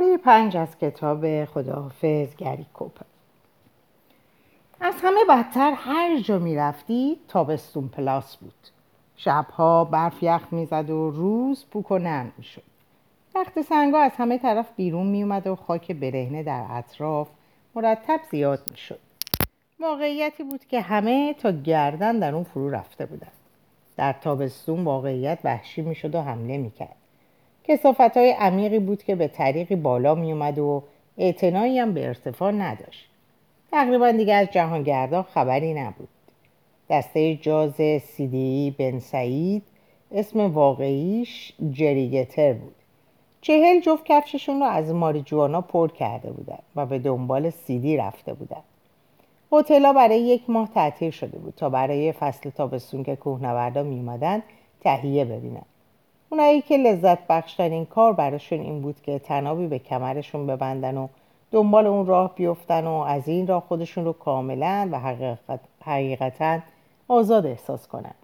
پاره پنج از کتاب خداحافظ گری کوپر از همه بدتر هر جا می رفتی تابستون پلاس بود. شبها برف یخ می‌زد و روز پوک و نرم می‌شد. تخت سنگا از همه طرف بیرون می اومد و خاک برهنه در اطراف مرتب زیاد می‌شد. واقعیتی بود که همه تا گردن در اون فرو رفته بودن. در تابستون واقعیت وحشی می‌شد و حمله می‌کرد. کسافت های عمیقی بود که به طریقی بالا میومد و اعتنایی هم به ارتفاع نداشت. تقریبا دیگه از جهانگردان خبری نبود. دسته جاز سیدی بن سعید اسم واقعیش جریگتر بود. چهل جفت کفششون رو از ماریجوانا پر کرده بودن و به دنبال سیدی رفته بودن. هتل‌ها برای یک ماه تعطیل شده بود تا برای فصل تابستون که کوهنوردا میومدن تهیه ببینن. اونایی که لذت بخشترین کار براشون این بود که تنابی به کمرشون ببندن و دنبال اون راه بیفتن و از این راه خودشون رو کاملا و حقیقت، حقیقتا آزاد احساس کنن.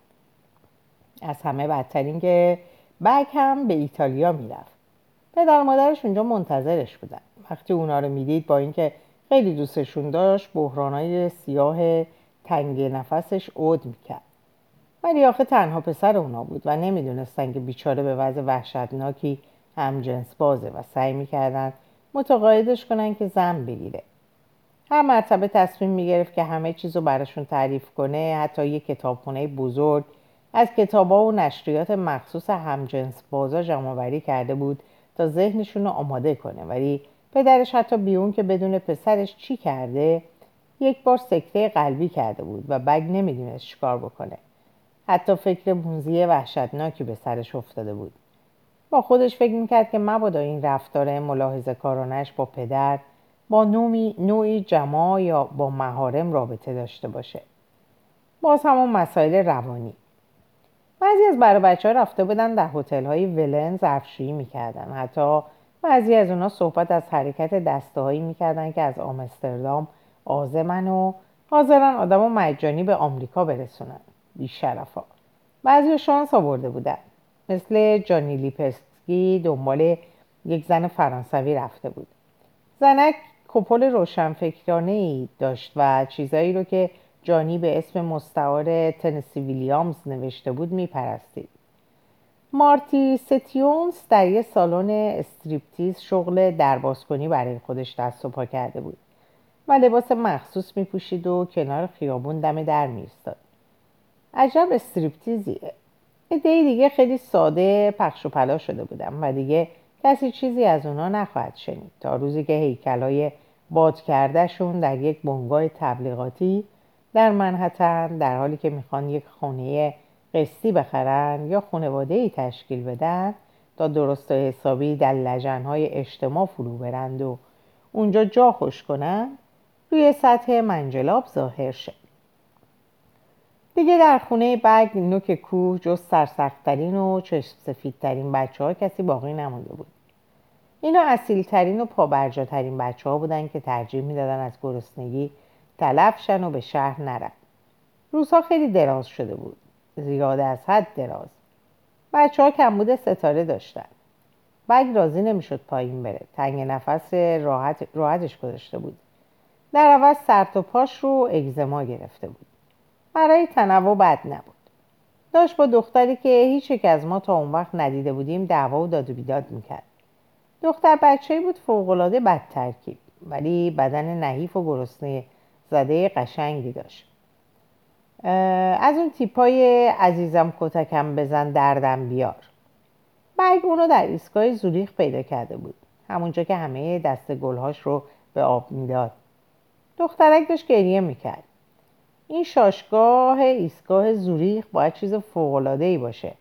از همه بدترین که بگ هم به ایتالیا می‌رفت. پدر مادرش اونجا منتظرش بودن. وقتی اونا رو می‌دید با اینکه خیلی دوستشون داشت بحرانای سیاه تنگ نفسش عود می‌کرد. ولی آخه تنها پسر اونا بود و نمی‌دونستن که بیچاره به وضع وحشتناکی هم جنس بازه و سعی می‌کردن متقاعدش کنن که زن بگیره. هر مرتبه تصمیم می‌گرفت که همه چیز رو براشون تعریف کنه حتی یه کتابخونه بزرگ. از کتابا و نشریات مخصوص همجنس بازا جمع کرده بود تا ذهنشون رو آماده کنه. ولی پدرش حتی بیون که بدون پسرش چی کرده یک بار سکته قلبی کرده بود و بگ نمی‌دونست چیکار بکنه. حتی فکر موزی وحشتناکی به سرش افتاده بود. با خودش فکر می‌کرد که مبادا این رفتار ملاحظه کارانش با پدر با نوعی, نوعی جماع یا با مهارم رابطه داشته باشه. باز همون مسائل روانی. بعضی از برای بچه ها رفته بودن در هتل های ولن ظرفشویی می‌کردن. حتی بعضی از اونا صحبت از حرکت دسته هایی می‌کردن که از آمستردام آزمن و حاضرن آدم و مجانی به آمریکا برسونن. بیشرفا. بعضی شانس آورده بودن. مثل جانی لیپسکی دنبال یک زن فرانسوی رفته بود. زنک کپل روشنفکرانه ای داشت و چیزایی رو که جانی به اسم مستعار تنسی ویلیامز نوشته بود میپرستید. مارتی ستیونز در یه سالن استریپتیز شغل دربازکنی برای خودش دست و پا کرده بود و لباس مخصوص میپوشید و کنار خیابون دم در میستاد عجب استریپتیزیه. ایده دیگه خیلی ساده پخش و پلا شده بودم و دیگه کسی چیزی از اونا نخواهد شنید. تا روزی که هیکلای باد کردهشون در یک بنگاه تبلیغاتی در منحتن در حالی که می‌خوان یک خونه قسطی بخرن یا خانواده ای تشکیل بدن تا درست و حسابی در لجنهای اجتماع فرو برند و اونجا جا خوش کنن روی سطح منجلاب ظاهر شد دیگه در خونه بگ نوک کوه جز سرسختترین و چشم سفیدترین بچه ها کسی باقی نمونده بود. اینا اصیلترین و پابرجاترین بچه ها بودن که ترجیح می‌دادن از گرسنگی تلفشن و به شهر نرن. روزها خیلی دراز شده بود. زیاد از حد دراز. بچه ها کمبود ستاره داشتن. بگ راضی نمی‌شد پایین بره. تنگ نفس راحت راحتش گذاشته بود. در عوض سر و پاش رو اگزما گرفته بود. برای تنوع بد نبود. داشت با دختری که هیچ یک از ما تا اون وقت ندیده بودیم دعوا و داد و بیداد می‌کرد. دختر بچه بود فوقالعاده بد ترکیب ولی بدن نحیف و گرسنه زده قشنگی داشت. از اون تیپای عزیزم کتکم بزن دردم بیار. برگ اونو در ایستگاه زوریخ پیدا کرده بود. همونجا که همه دست گلهاش رو به آب می‌داد. دخترک داشت گریه می‌کرد. این شاشگاه ایستگاه زوریخ باید چیز ای باشه.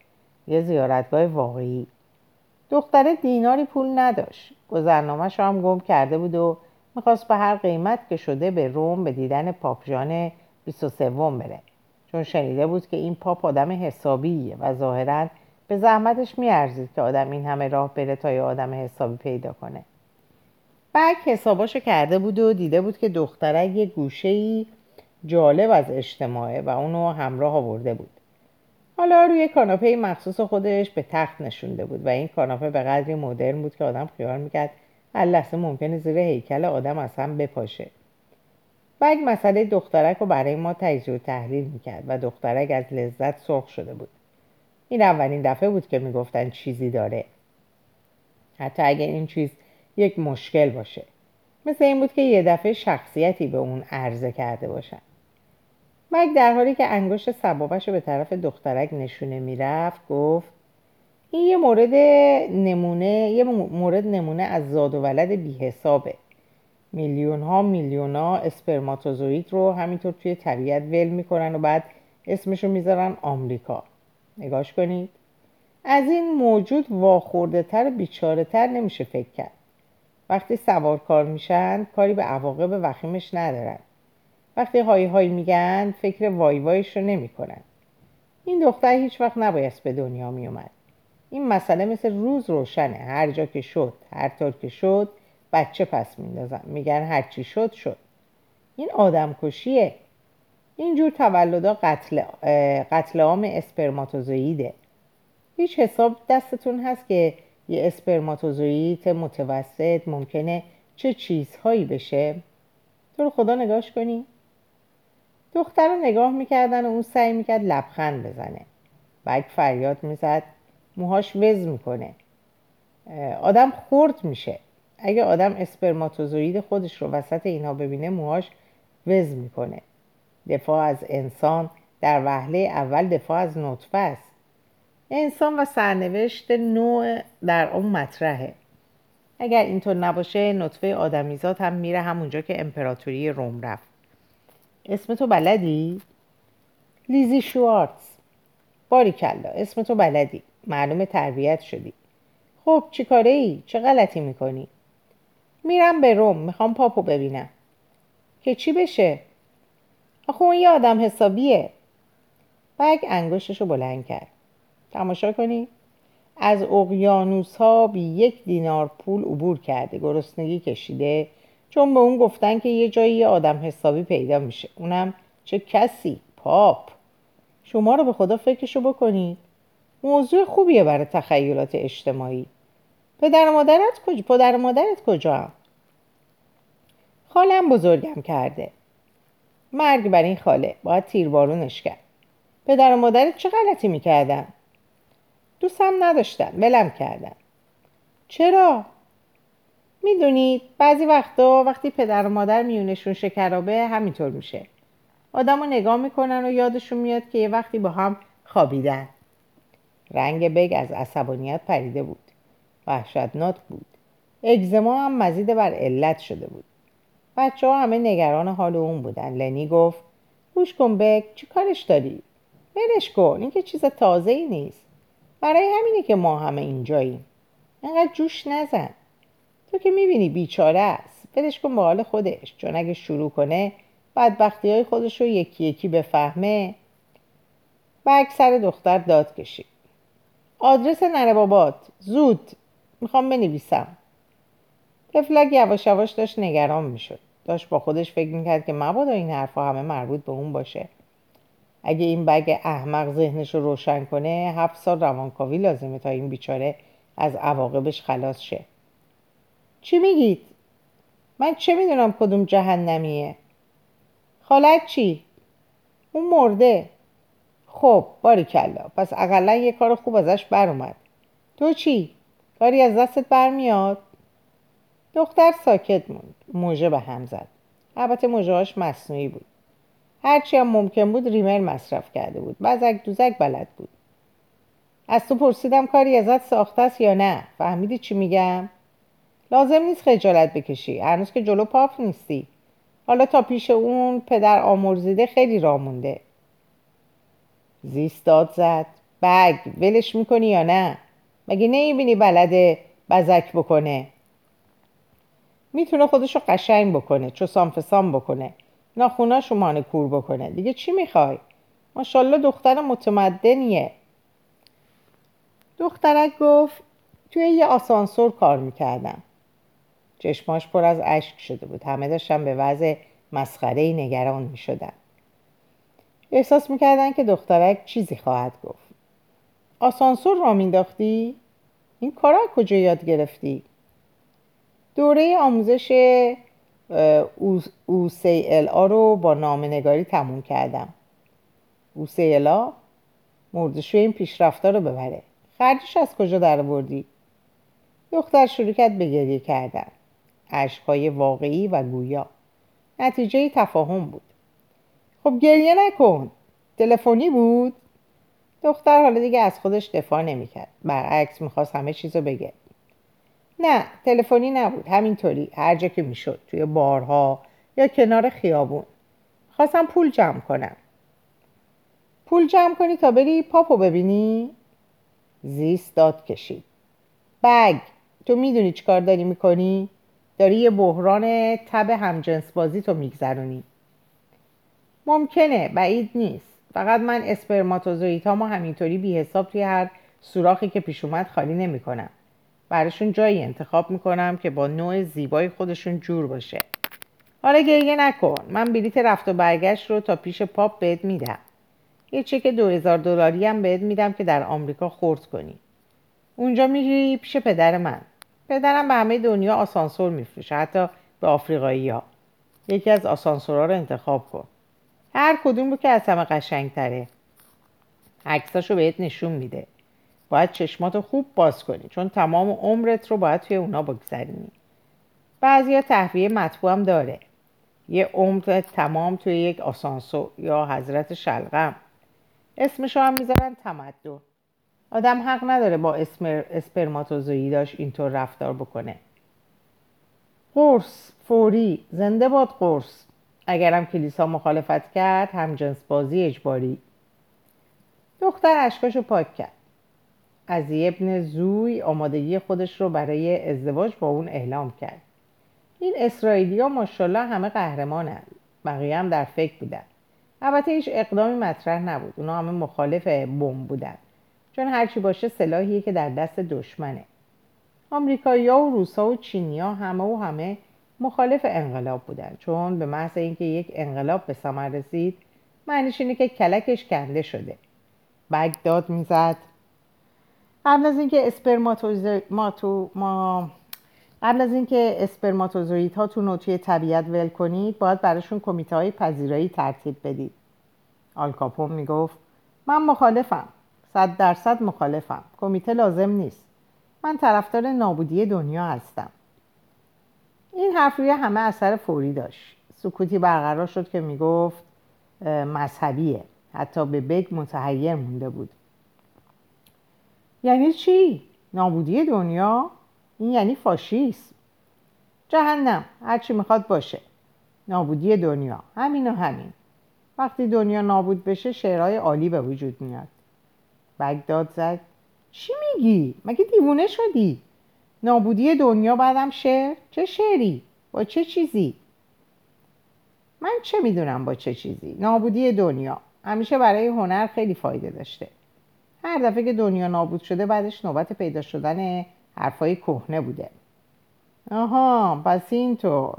یه زیارتگاه واقعی. دختره دیناری پول نداشت. گذرنامهش هم گم کرده بود و می‌خواست به هر قیمت که شده به روم به دیدن پاپژان 23 بره. چون شنیده بود که این پاپ آدم حسابیه و ظاهرا به زحمتش میارزید که آدم این همه راه بره تا یه آدم حسابی پیدا کنه. بک حساباشو کرده بود و دیده بود که دخترک یه گوشه جالب از اجتماعه و اونو همراه آورده بود. حالا روی کاناپه مخصوص خودش به تخت نشونده بود و این کاناپه به قدری مدرن بود که آدم خیال می‌کرد هر لحظه ممکنه زیر هیکل آدم از هم بپاشه. بگ مسئله دخترک رو برای ما تجزیه و تحلیل می‌کرد و دخترک از لذت سرخ شده بود. این اولین دفعه بود که می‌گفتن چیزی داره. حتی اگر این چیز یک مشکل باشه. مثل این بود که یه دفعه شخصیتی به اون عرضه کرده باشن. مگ در حالی که انگشت سبابش رو به طرف دخترک نشونه می‌رفت گفت این یه مورد نمونه یه مورد نمونه از زاد و ولد بی حسابه میلیون ها میلیون ها اسپرماتوزوید رو همینطور توی طبیعت ول می‌کنن و بعد اسمشو می‌ذارن آمریکا. نگاش کنید. از این موجود واخورده تر بیچاره تر نمیشه فکر کرد. وقتی سوار کار میشن کاری به عواقب وخیمش ندارن. وقتی هایی هایی میگن فکر وای وایش رو نمی‌کنن. این دختر هیچ وقت نبایست به دنیا میومد این مسئله مثل روز روشنه. هر جا که شد هر طور که شد بچه پس میندازن. میگن هرچی شد شد. این آدم کشیه اینجور تولدا قتل, قتل عام اسپرماتوزویده هیچ حساب دستتون هست که یه اسپرماتوزوئید متوسط ممکنه چه چیزهایی بشه؟ تو رو خدا نگاش کنی. دختر رو نگاه می‌کردن و اون سعی می‌کرد لبخند بزنه. بگ فریاد می‌زد. موهاش وز می‌کنه. آدم خورد میشه. اگه آدم اسپرماتوزوئید خودش رو وسط اینها ببینه موهاش وز می‌کنه. دفاع از انسان در وهله اول دفاع از نطفه است. انسان و سرنوشت نوع در اون مطرحه. اگر اینطور نباشه نطفه آدمیزاد هم میره همونجا که امپراتوری روم رفت. اسم تو بلدی؟ لیزی شوارتز. باریکلا اسم تو بلدی. معلوم تربیت شدی. خب چی کاره ای؟ چه غلطی می‌کنی؟ میرم به روم می‌خوام پاپو ببینم. که چی بشه؟ آخه اون یه آدم حسابیه. بگ انگشتش رو بلند کرد. تماشا کنی؟ از اقیانوس ها بی یک دینار پول عبور کرده. گرسنگی کشیده. چون به اون گفتن که یه جایی یه آدم حسابی پیدا میشه. اونم چه کسی؟ پاپ. شما رو به خدا فکرشو بکنید موضوع خوبیه برای تخیلات اجتماعی. پدر مادرت کجا پدر مادرت کجا؟ خالم بزرگم کرده. مرگ بر این خاله. باید تیربارونش کرد. پدر و مادرت چه غلطی می‌کردن؟ دوستم نداشتن. ولم کردن. چرا؟ می‌دونید بعضی وقتا وقتی پدر و مادر میونشون شکرابه همینطور میشه. آدم نگاه می‌کنن و یادشون میاد که یه وقتی با هم خوابیدن. رنگ بگ از عصبانیت پریده بود. وحشتناک بود. اگزما هم مزید بر علت شده بود. بچه ها همه نگران حال اون بودن. لنی گفت گوش کن بگ چی کارش داری؟ ولش کن این که چیز تازه ای نیست. برای همینه که ما همه اینجاییم. انقدر جوش نزن. تو که می‌بینی بیچاره است. ولش کن به خودش. چون اگه شروع کنه بدبختی های خودش رو یکی یکی بفهمه. و سر دختر داد کشید آدرس نره بابات. زود. می‌خوام بنویسم. تفلک یواش یواش داشت نگران می‌شد. داشت با خودش فکر می‌کرد که مبادا این حرفها همه مربوط به اون باشه. اگه این بگ احمق ذهنش رو روشن کنه هفت سال روانکاوی لازمه تا این بیچاره از عواقبش خلاص شه. چی میگید؟ من چه می‌دونم کدوم جهنمیه؟ خالت چی؟ اون مرده خب باریکلا پس اقلا یه کار خوب ازش بر اومد تو چی؟ کاری از دستت برمیاد؟ دختر ساکت موند موژه به هم زد البته موژهاش مصنوعی بود هرچی هم ممکن بود ریمر مصرف کرده بود بزک دوزک بلد بود از تو پرسیدم کاری ازت ساخته است یا نه فهمیدی چی میگم لازم نیست خجالت بکشی. هنوز که جلو پاپ نیستی. حالا تا پیش اون پدر آمرزیده خیلی را مونده. زیست داد زد. بگ ولش می‌کنی یا نه؟ مگه نمی‌بینی بلده بزک بکنه؟ می‌تونه خودشو قشنگ بکنه چو سام بکنه. ناخوناشو مانه کور بکنه. دیگه چی می‌خوای؟ ماشالله دختر متمدنیه. دخترک گفت توی یه آسانسور کار می‌کردم. چشماش پر از اشک شده بود همه داشتن به وضع مسخره نگران می‌شدن احساس می‌کردن که دخترک چیزی خواهد گفت آسانسور را مینداختی؟ این کارا کجا یاد گرفتی؟ دوره آموزش OCLA رو با نامنگاری تموم کردم OCLA مردشوی این پیشرفتا رو ببره خرجش از کجا در بردی؟ دختر شروع کرد به گریه کردن عشقهای واقعی و گویا. نتیجه تفاهم بود. خب گریه نکن. تلفنی بود. دختر حالا دیگه از خودش دفاع نمی‌کرد. برعکس می‌خواست همه چیزو بگه. نه تلفنی نبود. همینطوری. هر جا که می‌شد. توی بارها یا کنار خیابون. خواستم پول جمع کنم. پول جمع کنی تا بری پاپو ببینی؟ زیست داد کشید. بگ تو می‌دونی چیکار داری می‌کنی؟ داری یه بحران تب همجنس بازی تو میگذرونی. ممکنه بعید نیست. فقط من اسپرماتوزویت ما همینطوری بی حساب توی هر سوراخی که پیش اومد خالی نمی‌کنم. براشون جایی انتخاب می‌کنم که با نوع زیبای خودشون جور باشه. حالا گریه نکن. من بلیت رفت و برگشت رو تا پیش پاپ بهت میدم. یه چک دو هزار دلاری هم بهت میدم که در آمریکا خورد کنی. اونجا میری پیش پدر من. پدرم به همه دنیا آسانسور میفروشه حتی به آفریقایی ها یکی از آسانسورها رو انتخاب کن. هر کدوم رو که از همه قشنگتره. عکساشو بهت نشون میده. باید چشماتو خوب باز کنی چون تمام عمرت رو باید توی اونا بگذرونی. بعضی تحویه مطبوع هم داره. یه عمر تمام توی یک آسانسور یا حضرت شلغم. اسمشو هم می‌ذارن تمدن. آدم حق نداره با اسم اسپرماتوزویداش اینطور رفتار بکنه. قرص فوری زنده باد قرص. اگرم کلیسا مخالفت کرد هم جنس بازی اجباری. دختر اشکاشو پاک کرد. از ابن زوی آمادگی خودش رو برای ازدواج با اون اعلام کرد. این اسرائیلی ها ماشالله همه قهرمانن. بقیه هم در فکر بودن. البته هیچ اقدامی مطرح نبود. اونا همه مخالف بمب بودن. چون هرچی باشه سلاحیه که در دست دشمنه. آمریکایی و روسا و چینیا همه و همه مخالف انقلاب بودن. چون به محض اینکه یک انقلاب به ثمر رسید معنیش اینه که کلکش کنده شده. بگ داد می‌زد. قبل از اینکه اسپرماتوزو ما قبل از اینکه اسپرماتوزویت ها تو توی طبیعت ول کنید باید براشون کمیته های پذیرایی ترتیب بدید. آلکاپون می‌گفت من مخالفم. صد درصد مخالفم. کمیته لازم نیست. من طرفدار نابودی دنیا هستم. این حرف روی همه اثر فوری داشت. سکوتی برقرار شد که می‌گفت مذهبیه. حتی به بگ متحیر مونده بود. یعنی چی؟ نابودی دنیا؟ این یعنی فاشیست جهنم. هرچی می‌خواد باشه. نابودی دنیا. همین و همین. وقتی دنیا نابود بشه شعرهای عالی به وجود میاد. بگداد زد چی میگی؟ مگه دیوونه شدی؟ نابودی دنیا بعدم شعر؟ چه شعری؟ با چه چیزی؟ من چه می‌دونم با چه چیزی؟ نابودی دنیا همیشه برای هنر خیلی فایده داشته هر دفعه که دنیا نابود شده بعدش نوبت پیدا شدن حرفای کهنه بوده آها پس اینطور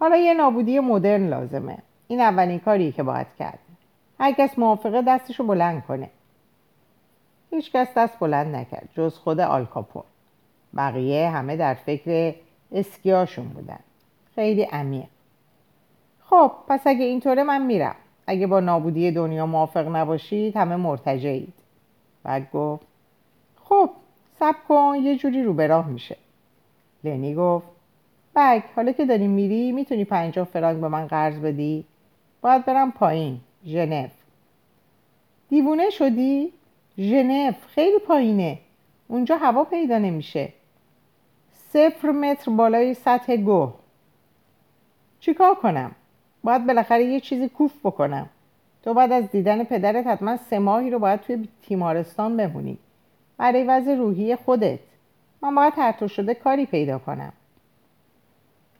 حالا یه نابودی مدرن لازمه این اولین کاریه که باید کرد هر کس موافقه دستشو بلند کنه هیچ کس دست بلند نکرد جز خود آلکاپون بقیه همه در فکر اسکیاشون بودن. خیلی عمیق. خب پس اگه اینطوره من میرم. اگه با نابودی دنیا موافق نباشید همه مرتجعید. بعد گفت خب سب کن یه جوری رو به راه میشه. لنی گفت بگ حالا که داری میری می‌تونی پنجاه فرانک به من قرض بدی؟ باید برم پایین ژنو. دیوونه شدی؟ ژنو خیلی پایینه. اونجا هوا پیدا نمیشه. صفر متر بالای سطح گوه چیکار کنم؟ باید بالاخره یه چیزی کوف بکنم. تو بعد از دیدن پدرت حتما سه ماهی رو باید توی تیمارستان بمونی. برای وضع روحی خودت. من باید هر شده کاری پیدا کنم.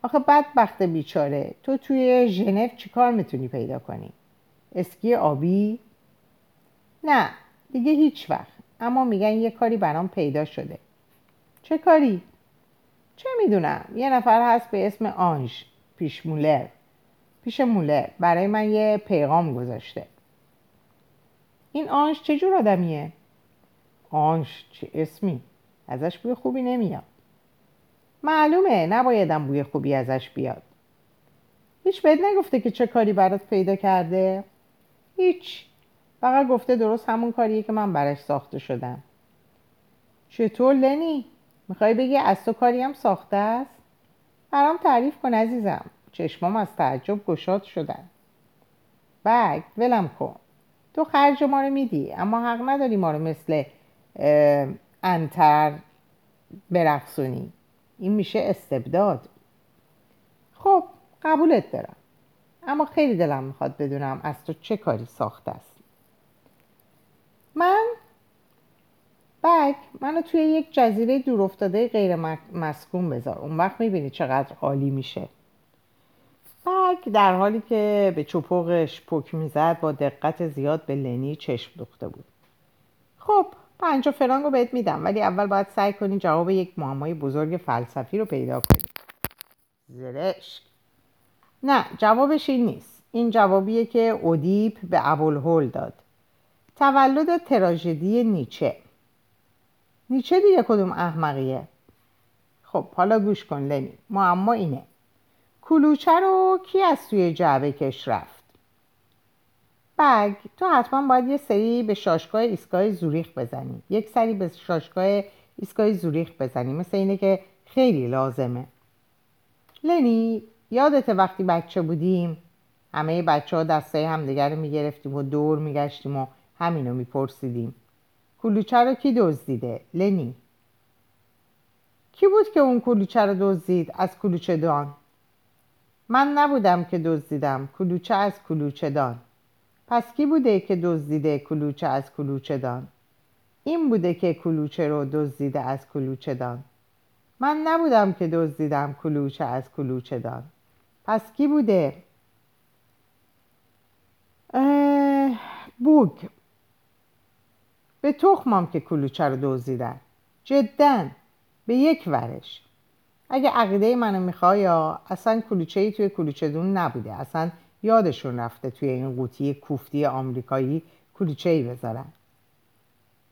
آخه بدبخت بیچاره. تو توی ژنو چیکار می‌تونی پیدا کنی؟ اسکی آبی؟ نه. دیگه هیچ وقت. اما میگن یه کاری برام پیدا شده. چه کاری؟ چه می‌دونم؟ یه نفر هست به اسم آنژ پیش مولر. پیش مولر. برای من یه پیغام گذاشته. این آنش چجور آدمیه؟ آنش چه اسمی؟ ازش بوی خوبی نمیاد. معلومه نبایدم بوی خوبی ازش بیاد. هیچ بهت نگفته که چه کاری برات پیدا کرده؟ هیچ. فقط گفته درست همون کاریه که من براش ساخته شدم. چطور لنی؟ می‌خوای بگی از تو کاری هم ساخته است؟ برام تعریف کن عزیزم. چشمام از تعجب گشاد شدن. بگ ولم کن. تو خرج ما رو میدی اما حق نداری ما رو مثل انتر برقصونی. این میشه استبداد. خب قبولت دارم. اما خیلی دلم می‌خواد بدونم از تو چه کاری ساخته است. من بگ منو توی یک جزیره دور افتاده غیر مسکون بذار. اون وقت می‌بینی چقدر عالی میشه. بگ در حالی که به چپقش پک می‌زد با دقت زیاد به لنی چشم دوخته بود. خب پنجا فرانگ رو بهت میدم ولی اول باید سعی کنی جواب یک معمای بزرگ فلسفی رو پیدا کنی. زرشک. نه جوابش این نیست. این جوابیه که اودیپ به ابوالهول داد. تولد تراژدی نیچه. نیچه دیگه کدوم احمقیه؟ خب حالا گوش کن لنی. معما اینه. کلوچه رو کی از توی جعبه کش رفت؟ بگ. تو حتما باید یه سری به شاشگاه ایستگاه زوریخ بزنی. یک سری به شاشگاه ایستگاه زوریخ بزنی. مثل اینه که خیلی لازمه. لنی یادت وقتی بچه بودیم همه بچه ها دسته همدیگر رو می‌گرفتیم و دور میگشتیم و همینو میپرسیدیم. کلوچه رو کی دزدیده؟ لنی. کی بود که اون کلوچه رو دزدید از کلوچه دان؟ من نبودم که دزدیدم. کلوچه از کلوچه دان. پس کی بوده که دزدیده کلوچه از کلوچه دان؟ این بوده که کلوچه رو دزدیده از کلوچه دان. من نبودم که دزدیدم کلوچه از کلوچه دان. پس کی بوده؟ بوگ به تخمم که کلوچه رو دزدیدن. جدا. به یک ورش. اگه عقیده منو می‌خوای یا اصلا کلوچه ای توی کلوچه دون نبوده. اصلا یادشون رفته توی این قوطی کوفتی آمریکایی کلوچه ای بذارن.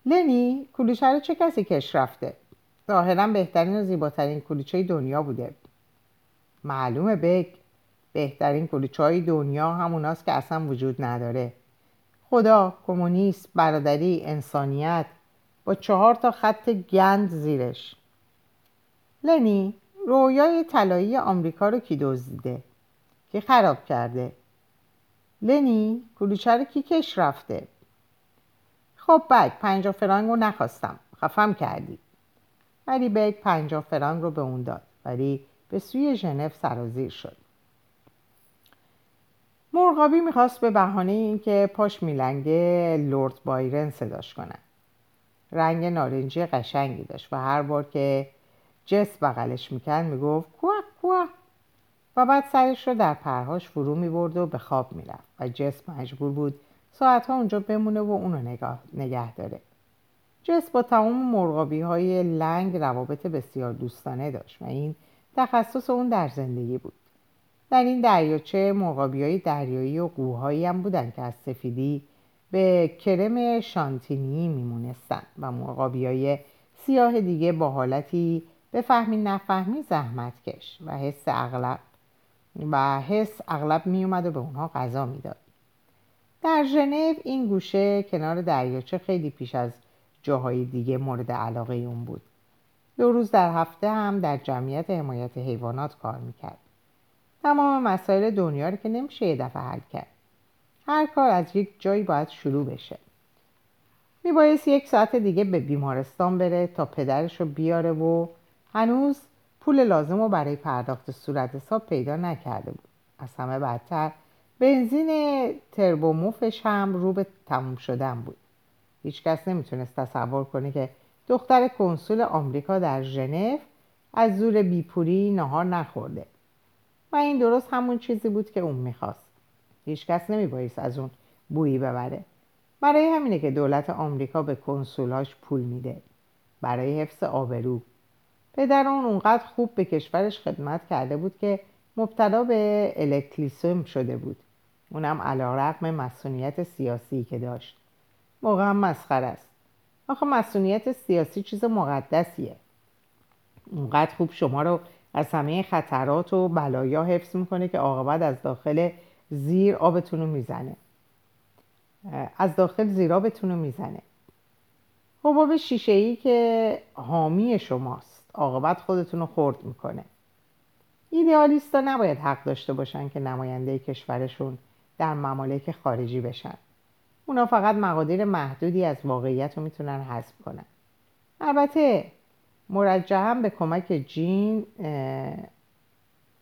لنی کلوچه رو چه کسی کش رفته؟ ظاهرا بهترین و زیباترین کلوچه دنیا بوده. معلومه بگ بهترین کلوچه های دنیا هموناست که اصلا وجود نداره. خدا کمونیست برادری انسانیت با چهار تا خط گند زیرش. لنی رویای طلایی آمریکا رو کی دزدیده؟ کی خراب کرده؟ لنی کلوچه رو کی کش رفته؟ خب بگ پنجاه فرانگ رو نخواستم. خفم کردی. ولی بگ پنجاه فرانگ رو به اون داد. ولی به سوی ژنو سرازیر شد. مرغابی می‌خواست به بهانه اینکه پاش میلنگه لورد بایرن صداش کنه. رنگ نارنجی قشنگی داشت و هر بار که جس بغلش می‌کرد می‌گفت کوه کوه. و بعد سرش رو در پرهاش فرو می‌برد و به خواب می‌رفت و جس مجبور بود ساعتها اونجا بمونه و اونو نگاه, نگه داره. جس با تمام مرغابی های لنگ روابط بسیار دوستانه داشت و این تخصص اون در زندگی بود. در این دریاچه مرغابی های دریایی و قوهایی هم بودن که از سفیدی به کرم شانتینی میمونستن و مرغابی های سیاه دیگه با حالتی به فهمی نفهمی زحمت کش و حس اغلب و حس اغلب میومد و به اونها غذا می‌داد. در ژنو این گوشه کنار دریاچه خیلی پیش از جاهای دیگه مورد علاقه اون بود. دو روز در هفته هم در جمعیت حمایت حیوانات کار می‌کرد. تمام مسائل دنیا رو که نمیشه یه دفعه حل کرد. هر کار از یک جایی باید شروع بشه. میبایست یک ساعت دیگه به بیمارستان بره تا پدرش رو بیاره و هنوز پول لازم رو برای پرداخت صورت حساب پیدا نکرده بود. از همه بدتر بنزین تربوموفش هم رو به تموم شدن بود. هیچکس نمی‌تونست تصور کنه که دختر کنسول آمریکا در ژنو از زور بیپوری نهار نخورده. و این درست همون چیزی بود که اون می‌خواست. هیچکس نمیبایست از اون بویی ببره. برای همینه که دولت آمریکا به کنسولاش پول میده. برای حفظ آبرو. پدر اون اونقدر خوب به کشورش خدمت کرده بود که مبتلا به الکتریسم شده بود. اونم علا رقم مسئولیت سیاسی که داشت. موقع هم مسخر است. آخه مسئولیت سیاسی چیز مقدسیه. اونقدر خوب شما رو از همه خطرات و بلایا حفظ می‌کنه که عاقبت از داخل زیر آبتون رو می‌زنه از داخل زیر آبتون رو می‌زنه. حباب شیشه ای که حامی شماست. عاقبت خودتون رو خورد می‌کنه. ایدئالیستا نباید حق داشته باشن که نماینده کشورشون در ممالک خارجی بشن. اونا فقط مقادیر محدودی از واقعیت رو می‌تونن حذف کنن. البته مرجحا به کمک جین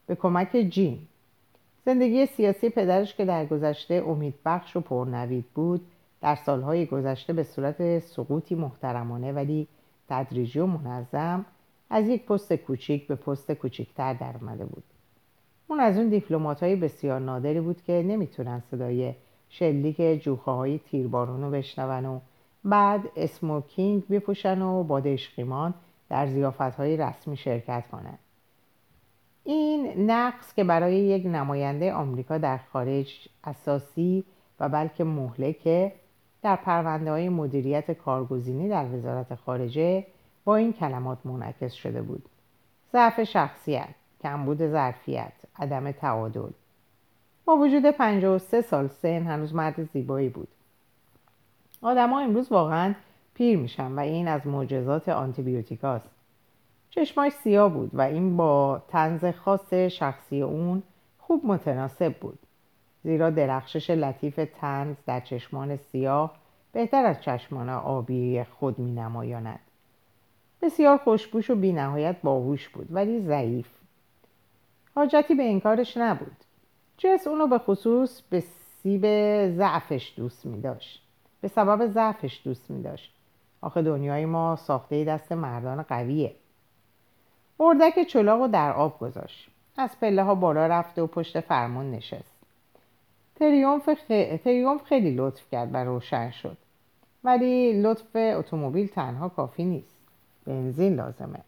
به کمک جین. زندگی سیاسی پدرش که در گذشته امیدبخش و پرنوید بود در سالهای گذشته به صورت سقوطی محترمانه ولی تدریجی و منظم از یک پست کوچیک به پست کوچیکتر در آمده بود. اون از اون دیپلمات های بسیار نادری بود که نمی‌تونن صدای شلیک جوخه های تیربارون رو بشنون و بعد اسموکینگ بپوشن و با دشقیمان در زیافت های رسمی شرکت کنند. این نقص که برای یک نماینده آمریکا در خارج اساسی و بلکه مهلکه در پرونده های مدیریت کارگزینی در وزارت خارجه با این کلمات منعکس شده بود. ضعف شخصیت کمبود ظرفیت عدم تعادل. با وجود 53 سال سن هنوز مرد زیبایی بود. آدما امروز واقعا پیر میشن و این از معجزات آنتیبیوتیکاست چشماش سیاه بود و این با تنز خاص شخصی اون خوب متناسب بود زیرا درخشش لطیف تنز در چشمان سیاه بهتر از چشمان آبی خود می نمایاند. بسیار خوشبوش و بینهایت باهوش بود ولی ضعیف حاجتی به انکارش نبود جس اونو به خصوص به سیب ضعفش دوست می داشت. به سبب ضعفش دوست می داشت. آخه دنیای ما ساخته دست مردان قویه. اردک چلاق رو در آب گذاشت. از پله ها بالا رفته و پشت فرمون نشست. تریومف, تریومف خیلی لطف کرد و روشن شد. ولی لطف اتومبیل تنها کافی نیست. بنزین لازمه.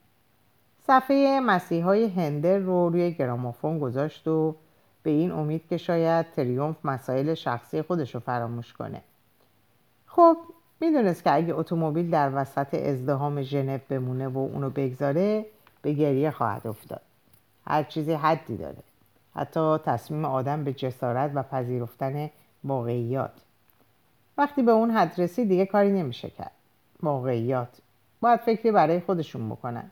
صفحه مسیحای هندل رو روی گرامافون گذاشت و به این امید که شاید تریومف مسائل شخصی خودش رو فراموش کنه. خب می‌دونست که اگه اتومبیل در وسط ازدهام ژنو بمونه و اونو بگذاره به گریه خواهد افتاد. هر چیزی حدی داره. حتی تصمیم آدم به جسارت و پذیرفتن واقعیات. وقتی به اون حد رسید دیگه کاری نمیشه کرد. واقعیات. باید فکری برای خودشون بکنن.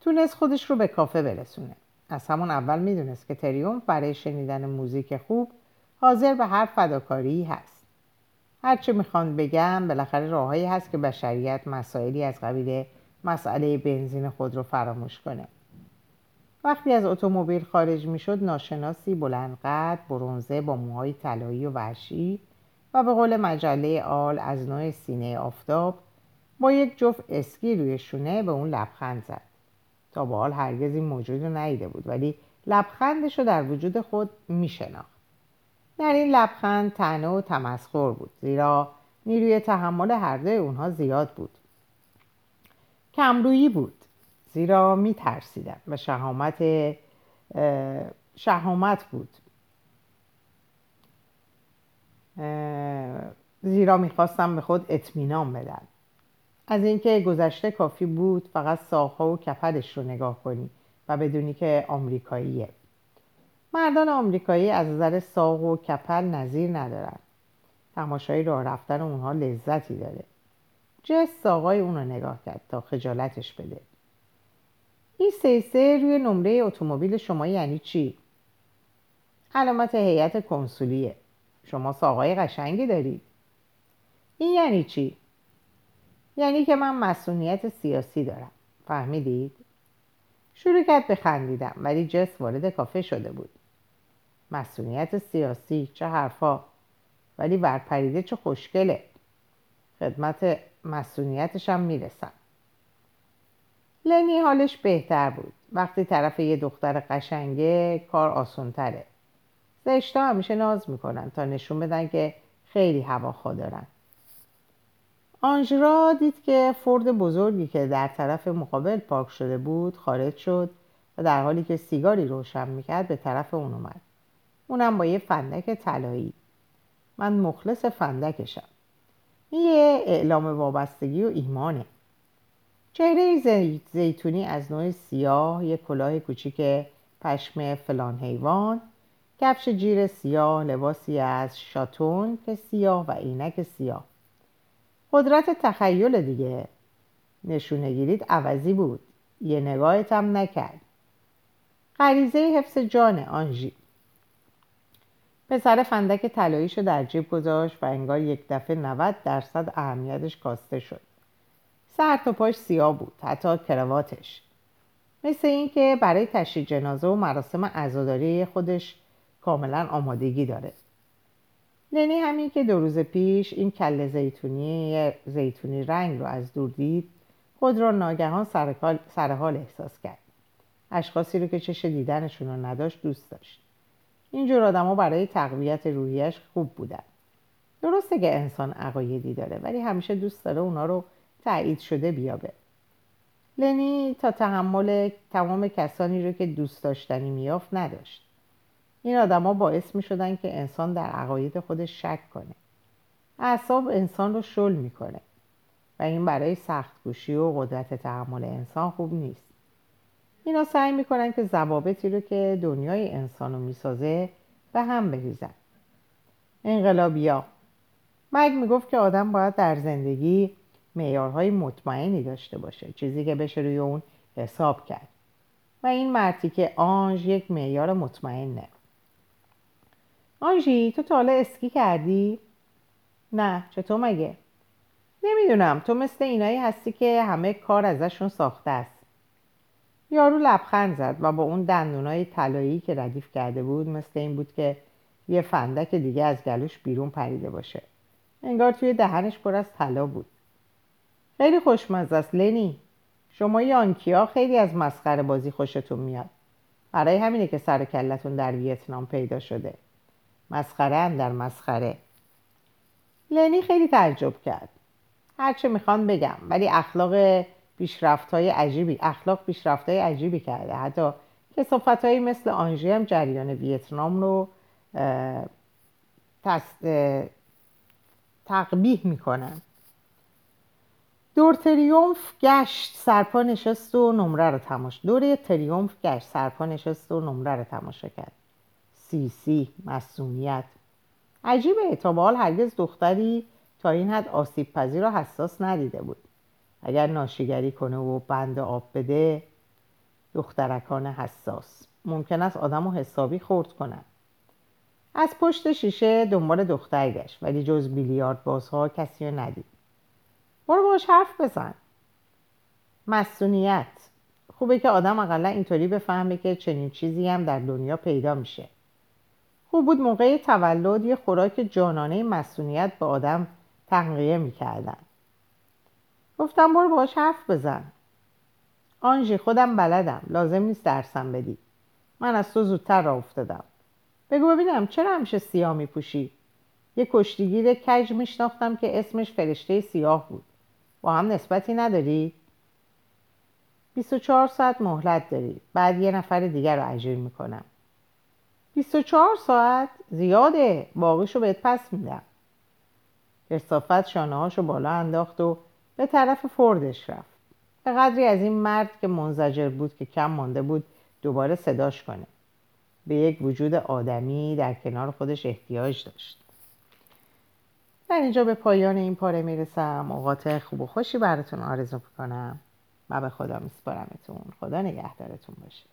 تونست خودش رو به کافه برسونه. از همون اول می‌دونست که تریوم برای شنیدن موزیک خوب حاضر به هر فداکاری هست. هرچه می‌خوان بگم بالاخره راههایی هست که بشریت مسائلی از قبیل مسئله بنزین خود رو فراموش کنه. وقتی از اتومبیل خارج می‌شد ناشناسی بلندقد برونزه با موهای طلایی و وحشی و به قول مجله آل از نوع سینه آفتاب با یک جفت اسکی روی شونه به اون لبخند زد. تا به حال هرگز این موجود رو ندیده بود ولی لبخندش رو در وجود خود میشناخت. در این لبخند تنه و تمسخر بود زیرا نیروی تحمل هر دوی اونها زیاد بود. کمرویی بود زیرا می ترسیدم و شهامت شهامت بود. زیرا می‌خواستم به خود اطمینان بدم. از اینکه گذشته کافی بود فقط ساقها و کپلش رو نگاه کنی و بدونی که آمریکاییه. مردان آمریکایی از نظر ساق و کپل نظیر ندارن. تماشای راه رفتن اونها لذتی داره. جس ساقای اون رو نگاه کرد تا خجالتش بده. این سه سه روی نمره اتومبیل شما یعنی چی؟ علامت هیئت کنسولیه. شما ساقای قشنگی دارید این یعنی چی؟ یعنی که من مسئولیت سیاسی دارم. فهمیدید؟ شروع کرد به خندیدم ولی جس وارد کافه شده بود. مسئولیت سیاسی چه حرفا. ولی برپریده چه خوشگله. خدمت مسئولیتش هم می‌رسم. لنی حالش بهتر بود. وقتی طرف یه دختر قشنگه کار آسونتره. زشتا همیشه ناز می‌کنن تا نشون بدن که خیلی هواخوا دارن. آنژرا دید که فورد بزرگی که در طرف مقابل پارک شده بود خارج شد و در حالی که سیگاری روشن می‌کرد به طرف اون اومد. اونم با یه فندک طلایی. من مخلص فندکشم. یه اعلام وابستگی و ایمانه. چهره زیتونی از نوع سیاه یک کلاه کوچیک پشم فلان حیوان کفش جیر سیاه لباسی از شاتون که سیاه و عینک سیاه. قدرت تخیل دیگه. نشونه گیرید عوضی بود. یه نگاهت هم نکرد. غریزه حفظ جان آنژی. پسر فندک طلاییشو در جیب گذاشت و انگار یک دفعه 90 درصد اهمیتش کاسته شد. سر تا پاش سیاه بود حتی کرواتش. مثل اینکه برای تشییع جنازه و مراسم عزاداری خودش کاملا آمادگی داره. لنی همین که دو روز پیش این کل زیتونی زیتونی رنگ رو از دور دید خود را ناگهان سرحال احساس کرد. اشخاصی رو که چش دیدنشون رو نداشت دوست داشت. اینجور آدما برای تقویت روحیش خوب بودن. درسته که انسان عقایدی داره ولی همیشه دوست داره اونا رو تایید شده بیابه. لنی تا تحمل تمام کسانی رو که دوست داشتنی میافت نداشت. این آدما باعث می شدن که انسان در عقاید خودش شک کنه. اعصاب انسان رو شل می‌کنه. و این برای سخت گوشی و قدرت تحمل انسان خوب نیست. اینا سعی می‌کنن که ضوابطی رو که دنیای انسان رو می‌سازه به هم بریزن. انقلابیا. مرگ می‌گفت که آدم باید در زندگی معیارهای مطمئنی داشته باشه چیزی که بشه روی اون حساب کرد. و این مرتی که آنژ یک معیار مطمئنه. آنژی تو تا حالا اسکی کردی؟ نه چطور مگه؟ نمی‌دونم تو مثل اینایی هستی که همه کار ازشون ساخته است. یارو لبخند زد و با اون دندونای طلایی که ردیف کرده بود مثل این بود که یه فندک دیگه از گلوش بیرون پریده باشه. انگار توی دهنش پر از طلا بود. خیلی خوشمزه است لنی شما یانکیا خیلی از مسخره بازی خوشتون میاد. برای همینه که سر کلتون در ویتنام پیدا شده. مسخره در مسخره. لنی خیلی تعجب کرد. هرچه می‌خوان بگم ولی اخلاق پیشرفت های عجیبی اخلاق پیشرفت های عجیبی کرده. حتی کسافت هایی مثل آنژی هم جریان ویتنام رو تقبیح می‌کنن. دور تریومف گشت سرپا نشست و نمره رو تماشا دور تریومف گشت سرپا نشست و نمره رو تماشا کرد. سی سی مسئولیت عجیبه تا به حال هرگز دختری تا این حد آسیب پذیر و حساس ندیده بود. اگر ناشیگری کنه و بند آب بده دخترکان حساس. ممکن است آدم رو حسابی خورد کنن. از پشت شیشه دنبال دختر گشت ولی جز بیلیارد بازها کسی رو ندید. برو باش حرف بزن. مسئولیت. خوبه که آدم اقلا اینطوری بفهمه که چنین چیزی هم در دنیا پیدا میشه. خوب بود موقع تولد یه خوراک جانانه مسئولیت به آدم تنقیه می‌کردن. گفتم برو باش حرف بزن. آنژی خودم بلدم. لازم نیست درسم بدی. من از تو زودتر را افتادم. بگو ببینم چرا همیشه سیاه میپوشی؟ یه کشتیگیر کج میشناختم که اسمش فرشته سیاه بود. با هم نسبتی نداری؟ 24 ساعت مهلت داری. بعد یه نفر دیگر رو اجیر می‌کنم. 24 ساعت؟ زیاده. باقیشو بهت پس میدم. کسافت شانه هاشو بالا انداخت و به طرف فردش رفت. به قدری از این مرد که منزجر بود که کم مانده بود دوباره صداش کنه. به یک وجود آدمی در کنار خودش احتیاج داشت. در اینجا به پایان این پاره می‌رسم. اوقات خوب و خوشی براتون آرزو کنم و به خدا میسپارمتون. خدا نگهدارتون باشه.